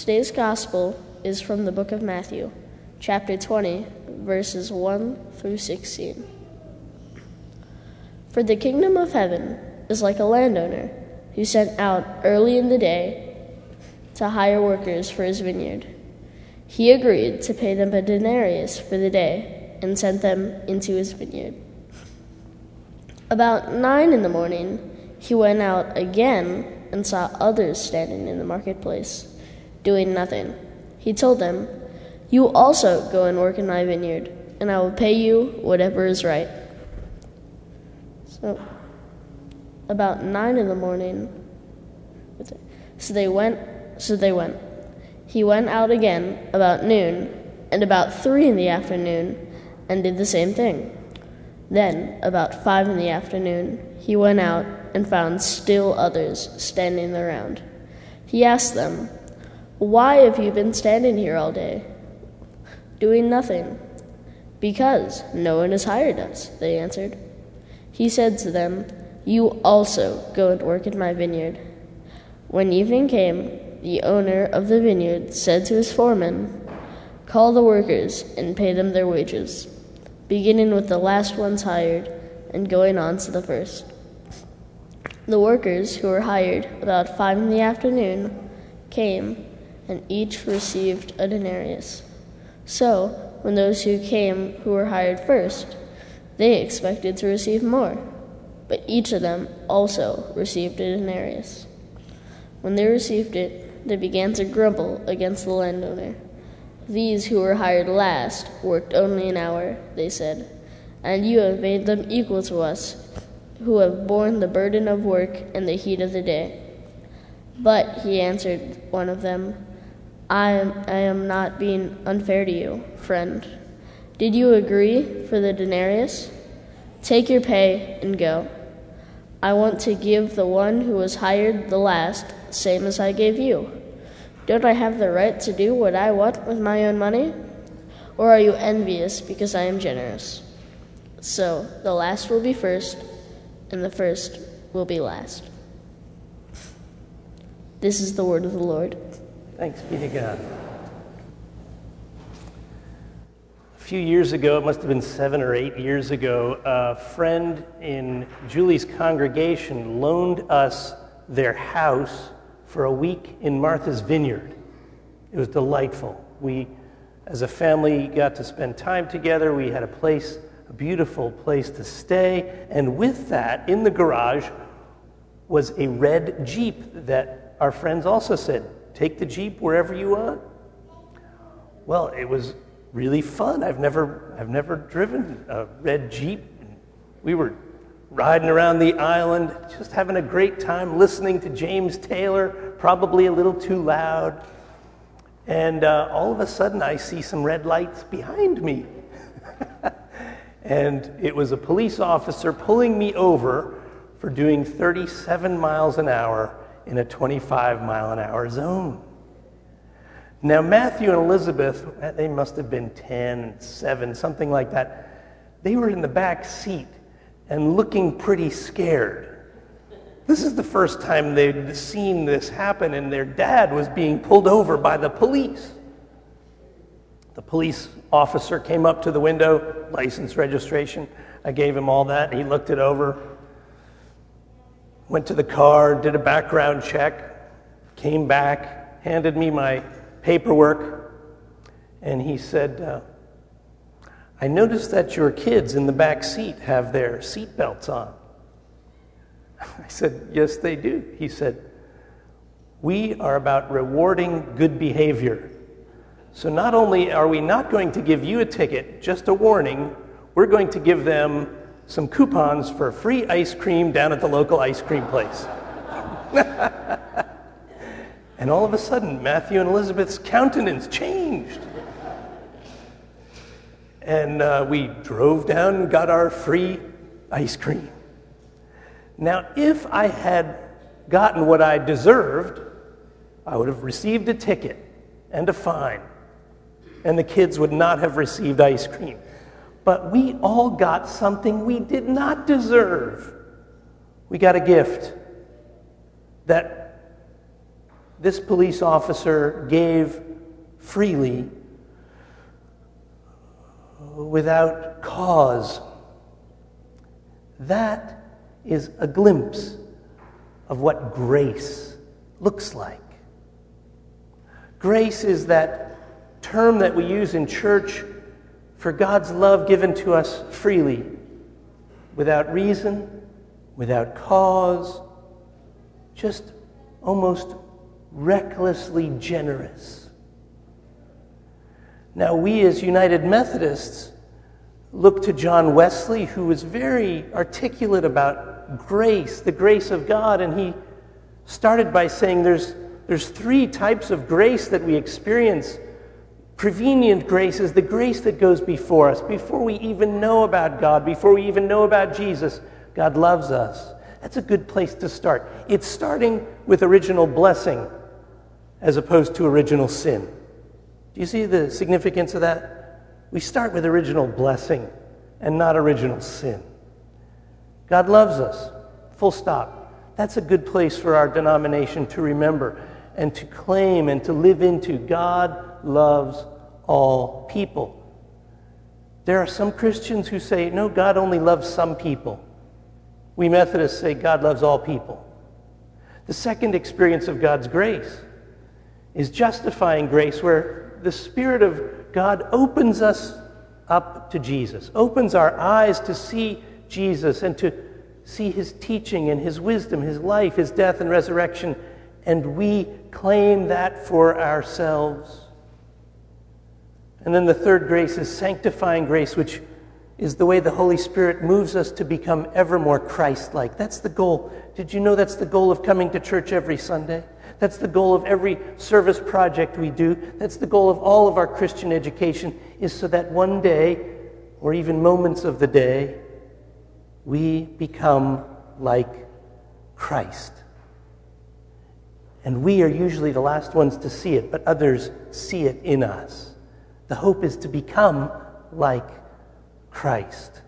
Today's gospel is from the book of Matthew, chapter 20, verses 1 through 16. For the kingdom of heaven is like a landowner who sent out early in the day to hire workers for his vineyard. He agreed to pay them a denarius for the day and sent them into his vineyard. About nine in the morning, he went out again and saw others standing in the marketplace, doing nothing. He told them, You also go and work in my vineyard, and I will pay you whatever is right. So, about nine in the morning, so they went. So they went. He went out again about noon, and about three in the afternoon, and did the same thing. Then, about five in the afternoon, he went out and found still others standing around. He asked them, Why have you been standing here all day? Doing nothing. Because no one has hired us, they answered. He said to them, You also go and work in my vineyard. When evening came, the owner of the vineyard said to his foreman, Call the workers and pay them their wages, beginning with the last ones hired and going on to the first. The workers who were hired about five in the afternoon came, and each received a denarius. So, when those who came who were hired first, they expected to receive more, but each of them also received a denarius. When they received it, they began to grumble against the landowner. These who were hired last worked only an hour, they said, and you have made them equal to us who have borne the burden of work and the heat of the day. But he answered one of them, I am, I am not being unfair to you, friend. Did you agree for the denarius? Take your pay and go. I want to give the one who was hired the last, same as I gave you. Don't I have the right to do what I want with my own money? Or are you envious because I am generous? So the last will be first and the first will be last. This is the word of the Lord. Thanks be to God. A few years ago, it must have been seven or eight years ago, a friend in Julie's congregation loaned us their house for a week in Martha's Vineyard. It was delightful. We, as a family, got to spend time together. We had a place a beautiful place to stay. And with that, in the garage, was a red Jeep that our friends also said, take the Jeep wherever you want. Well, it was really fun. I've never, I've never driven a red Jeep. We were riding around the island, just having a great time listening to James Taylor, probably a little too loud. And uh, all of a sudden, I see some red lights behind me. and it was a police officer pulling me over for doing 37 miles an hour in a 25 mile an hour zone. Now, Matthew and Elizabeth, uh, they must have been 10, 7, something like that. They were in the back seat and looking pretty scared. This is the first time they'd seen this happen, and their dad was being pulled over by the police. The police officer came up to the window, license registration. I gave him all that. He looked it over, went to the car, did a background check, came back, handed me my paperwork, and he said, uh, I noticed that your kids in the back seat have their seatbelts on. I said, Yes, they do. He said, We are about rewarding good behavior. So not only are we not going to give you a ticket, just a warning, we're going to give them some coupons for free ice cream down at the local ice cream place. and all of a sudden, Matthew and Elizabeth's countenance changed. And uh, we drove down and got our free ice cream. Now, if I had gotten what I deserved, I would have received a ticket and a fine and the kids would not have received ice cream. But we all got something we did not deserve. We got a gift that this police officer gave freely without cause. That is a glimpse of what grace looks like. Grace is that term that we use in church for God's love given to us freely, without reason, without cause, just almost recklessly generous. Now, we as United Methodists look to John Wesley, who was very articulate about grace, the grace of God, and he started by saying there's, there's three types of grace that we experience. Prevenient grace is the grace that goes before us, before we even know about God, before we even know about Jesus. God loves us. That's a good place to start. It's starting with original blessing as opposed to original sin. Do you see the significance of that? We start with original blessing and not original sin. God loves us, full stop. That's a good place for our denomination to remember and to claim and to live into. God loves all people. There are some Christians who say, no, God only loves some people. We Methodists say God loves all people. The second experience of God's grace is justifying grace, where the Spirit of God opens us up to Jesus, opens our eyes to see Jesus and to see his teaching and his wisdom, his life, his death and resurrection, and we claim that for ourselves. And then the third grace is sanctifying grace, which is the way the Holy Spirit moves us to become ever more Christ like. That's the goal. Did you know that's the goal of coming to church every Sunday? That's the goal of every service project we do. That's the goal of all of our Christian education, is so that one day, or even moments of the day, we become like Christ. And we are usually the last ones to see it, but others see it in us. The hope is to become like Christ.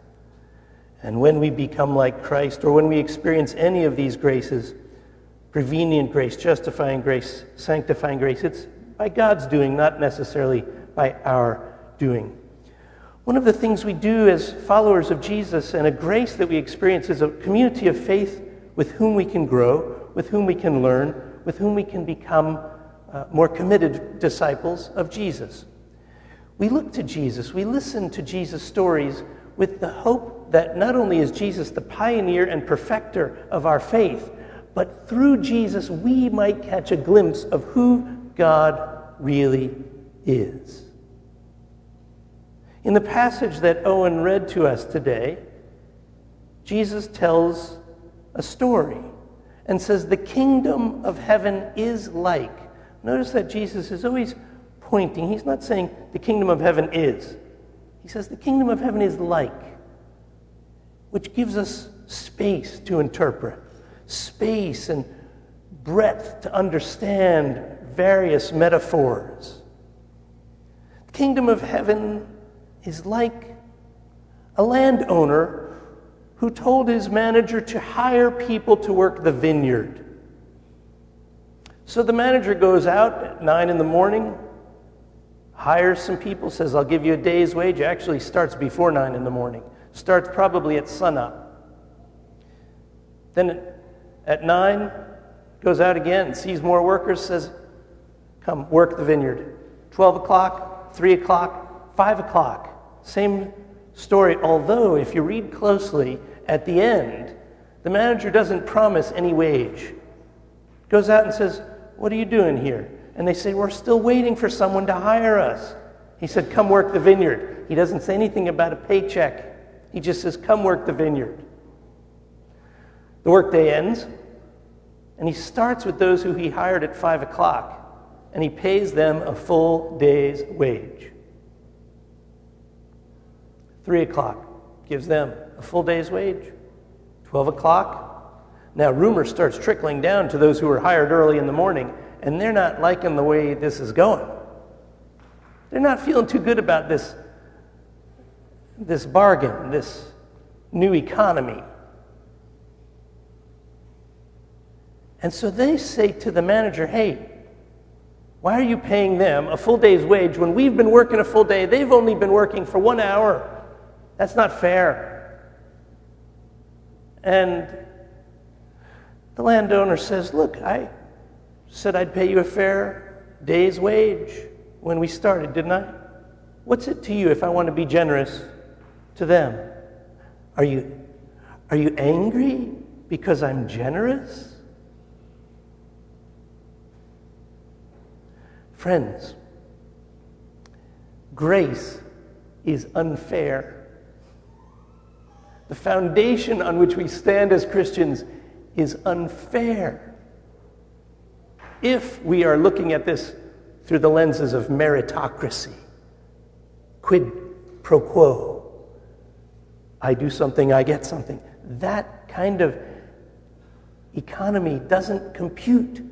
And when we become like Christ, or when we experience any of these graces, prevenient grace, justifying grace, sanctifying grace, it's by God's doing, not necessarily by our doing. One of the things we do as followers of Jesus and a grace that we experience is a community of faith with whom we can grow, with whom we can learn, with whom we can become uh, more committed disciples of Jesus. We look to Jesus, we listen to Jesus' stories with the hope that not only is Jesus the pioneer and perfecter of our faith, but through Jesus we might catch a glimpse of who God really is. In the passage that Owen read to us today, Jesus tells a story and says, The kingdom of heaven is like. Notice that Jesus is always pointing. He's not saying the kingdom of heaven is. He says the kingdom of heaven is like, which gives us space to interpret, space and breadth to understand various metaphors. The kingdom of heaven is like a landowner who told his manager to hire people to work the vineyard. So the manager goes out at nine in the morning, hires some people, says, I'll give you a day's wage. Actually, starts before 9 in the morning, starts probably at sunup. Then at 9, goes out again, sees more workers, says, Come, work the vineyard. 12 o'clock, 3 o'clock, 5 o'clock. Same story, although if you read closely, at the end, the manager doesn't promise any wage. Goes out and says, What are you doing here? And they say, We're still waiting for someone to hire us. He said, Come work the vineyard. He doesn't say anything about a paycheck. He just says, Come work the vineyard. The workday ends, and he starts with those who he hired at 5 o'clock, and he pays them a full day's wage. 3 o'clock gives them a full day's wage. 12 o'clock. Now, rumor starts trickling down to those who were hired early in the morning and they're not liking the way this is going. They're not feeling too good about this, this bargain, this new economy. And so they say to the manager, hey, Why are you paying them a full day's wage when we've been working a full day? They've only been working for one hour. That's not fair. And the landowner says, Look, I said I'd pay you a fair day's wage when we started, didn't I? What's it to you if I want to be generous to them? Are you, are you angry because I'm generous? Friends, grace is unfair. The foundation on which we stand as Christians is unfair. If we are looking at this through the lenses of meritocracy, quid pro quo, I do something, I get something, that kind of economy doesn't compute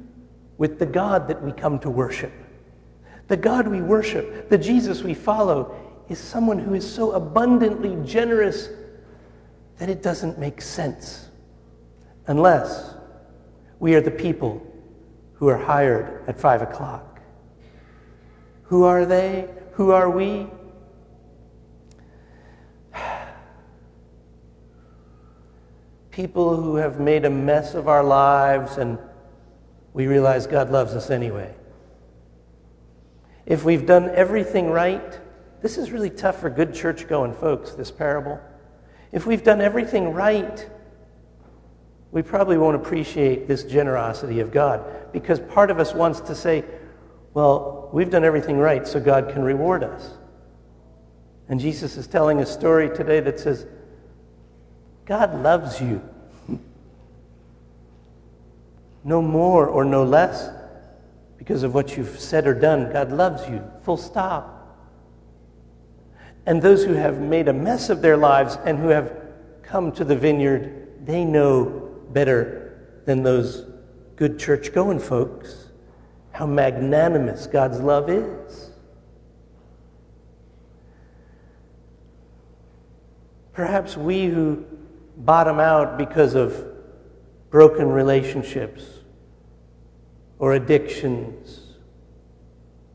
with the God that we come to worship. The God we worship, the Jesus we follow, is someone who is so abundantly generous that it doesn't make sense unless we are the people who are hired at five o'clock. Who are they? Who are we? People who have made a mess of our lives and we realize God loves us anyway if we've done everything right, this is really tough for good church going folks, this parable. If we've done everything right, we probably won't appreciate this generosity of God because part of us wants to say, well, we've done everything right, so God can reward us. And Jesus is telling a story today that says, God loves you. No more or no less because of what you've said or done. God loves you, full stop. And those who have made a mess of their lives and who have come to the vineyard, they know better than those good church going folks how magnanimous God's love is. Perhaps we who bottom out because of broken relationships or addictions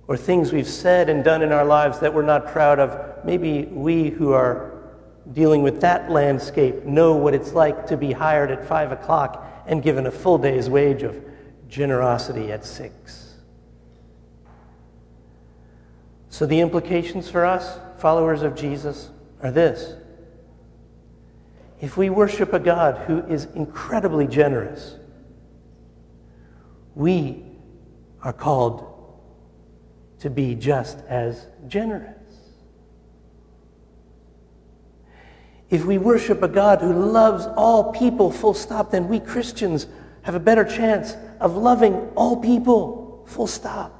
or things we've said and done in our lives that we're not proud of, maybe we who are dealing with that landscape know what it's like to be hired at five o'clock and given a full day's wage of generosity at six. So, the implications for us, followers of Jesus, are this. If we worship a God who is incredibly generous, we are called to be just as generous. If we worship a God who loves all people, full stop, then we Christians have a better chance of loving all people, full stop.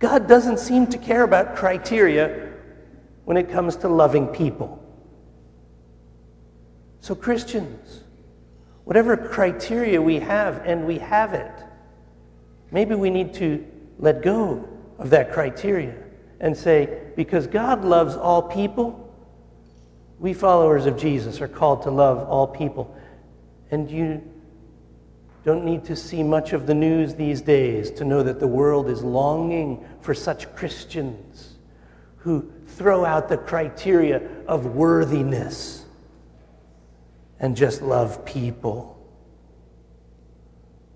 God doesn't seem to care about criteria when it comes to loving people. So, Christians, whatever criteria we have, and we have it, maybe we need to let go of that criteria and say, because God loves all people, we followers of Jesus are called to love all people. And you don't need to see much of the news these days to know that the world is longing for such Christians who throw out the criteria of worthiness and just love people.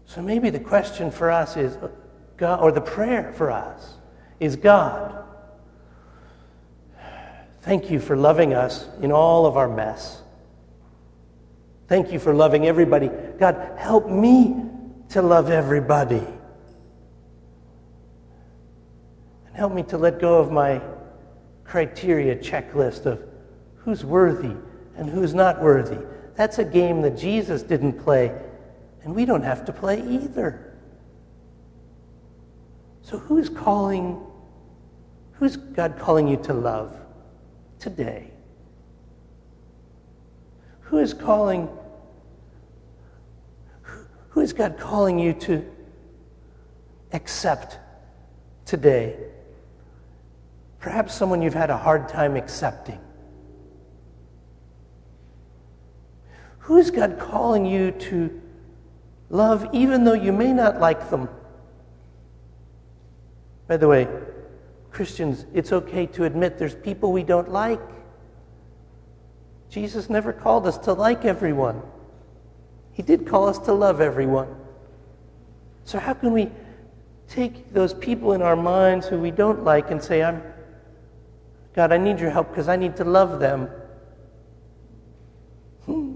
So maybe the question for us is uh, God, or the prayer for us is God, thank you for loving us in all of our mess. Thank you for loving everybody. God, help me to love everybody. And help me to let go of my criteria checklist of who's worthy and who's not worthy that's a game that Jesus didn't play, and we don't have to play either. So, who's calling, who's God calling you to love today? Who is calling, who is God calling you to accept today? Perhaps someone you've had a hard time accepting. Who is God calling you to love even though you may not like them By the way, Christians, it's okay to admit there's people we don't like. Jesus never called us to like everyone. He did call us to love everyone. So, how can we take those people in our minds who we don't like and say, I'm, God, I need your help because I need to love them? Hmm.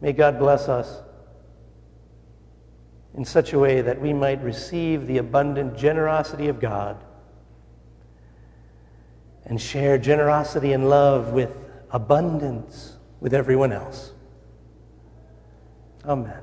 May God bless us in such a way that we might receive the abundant generosity of God and share generosity and love with abundance with everyone else. Amen.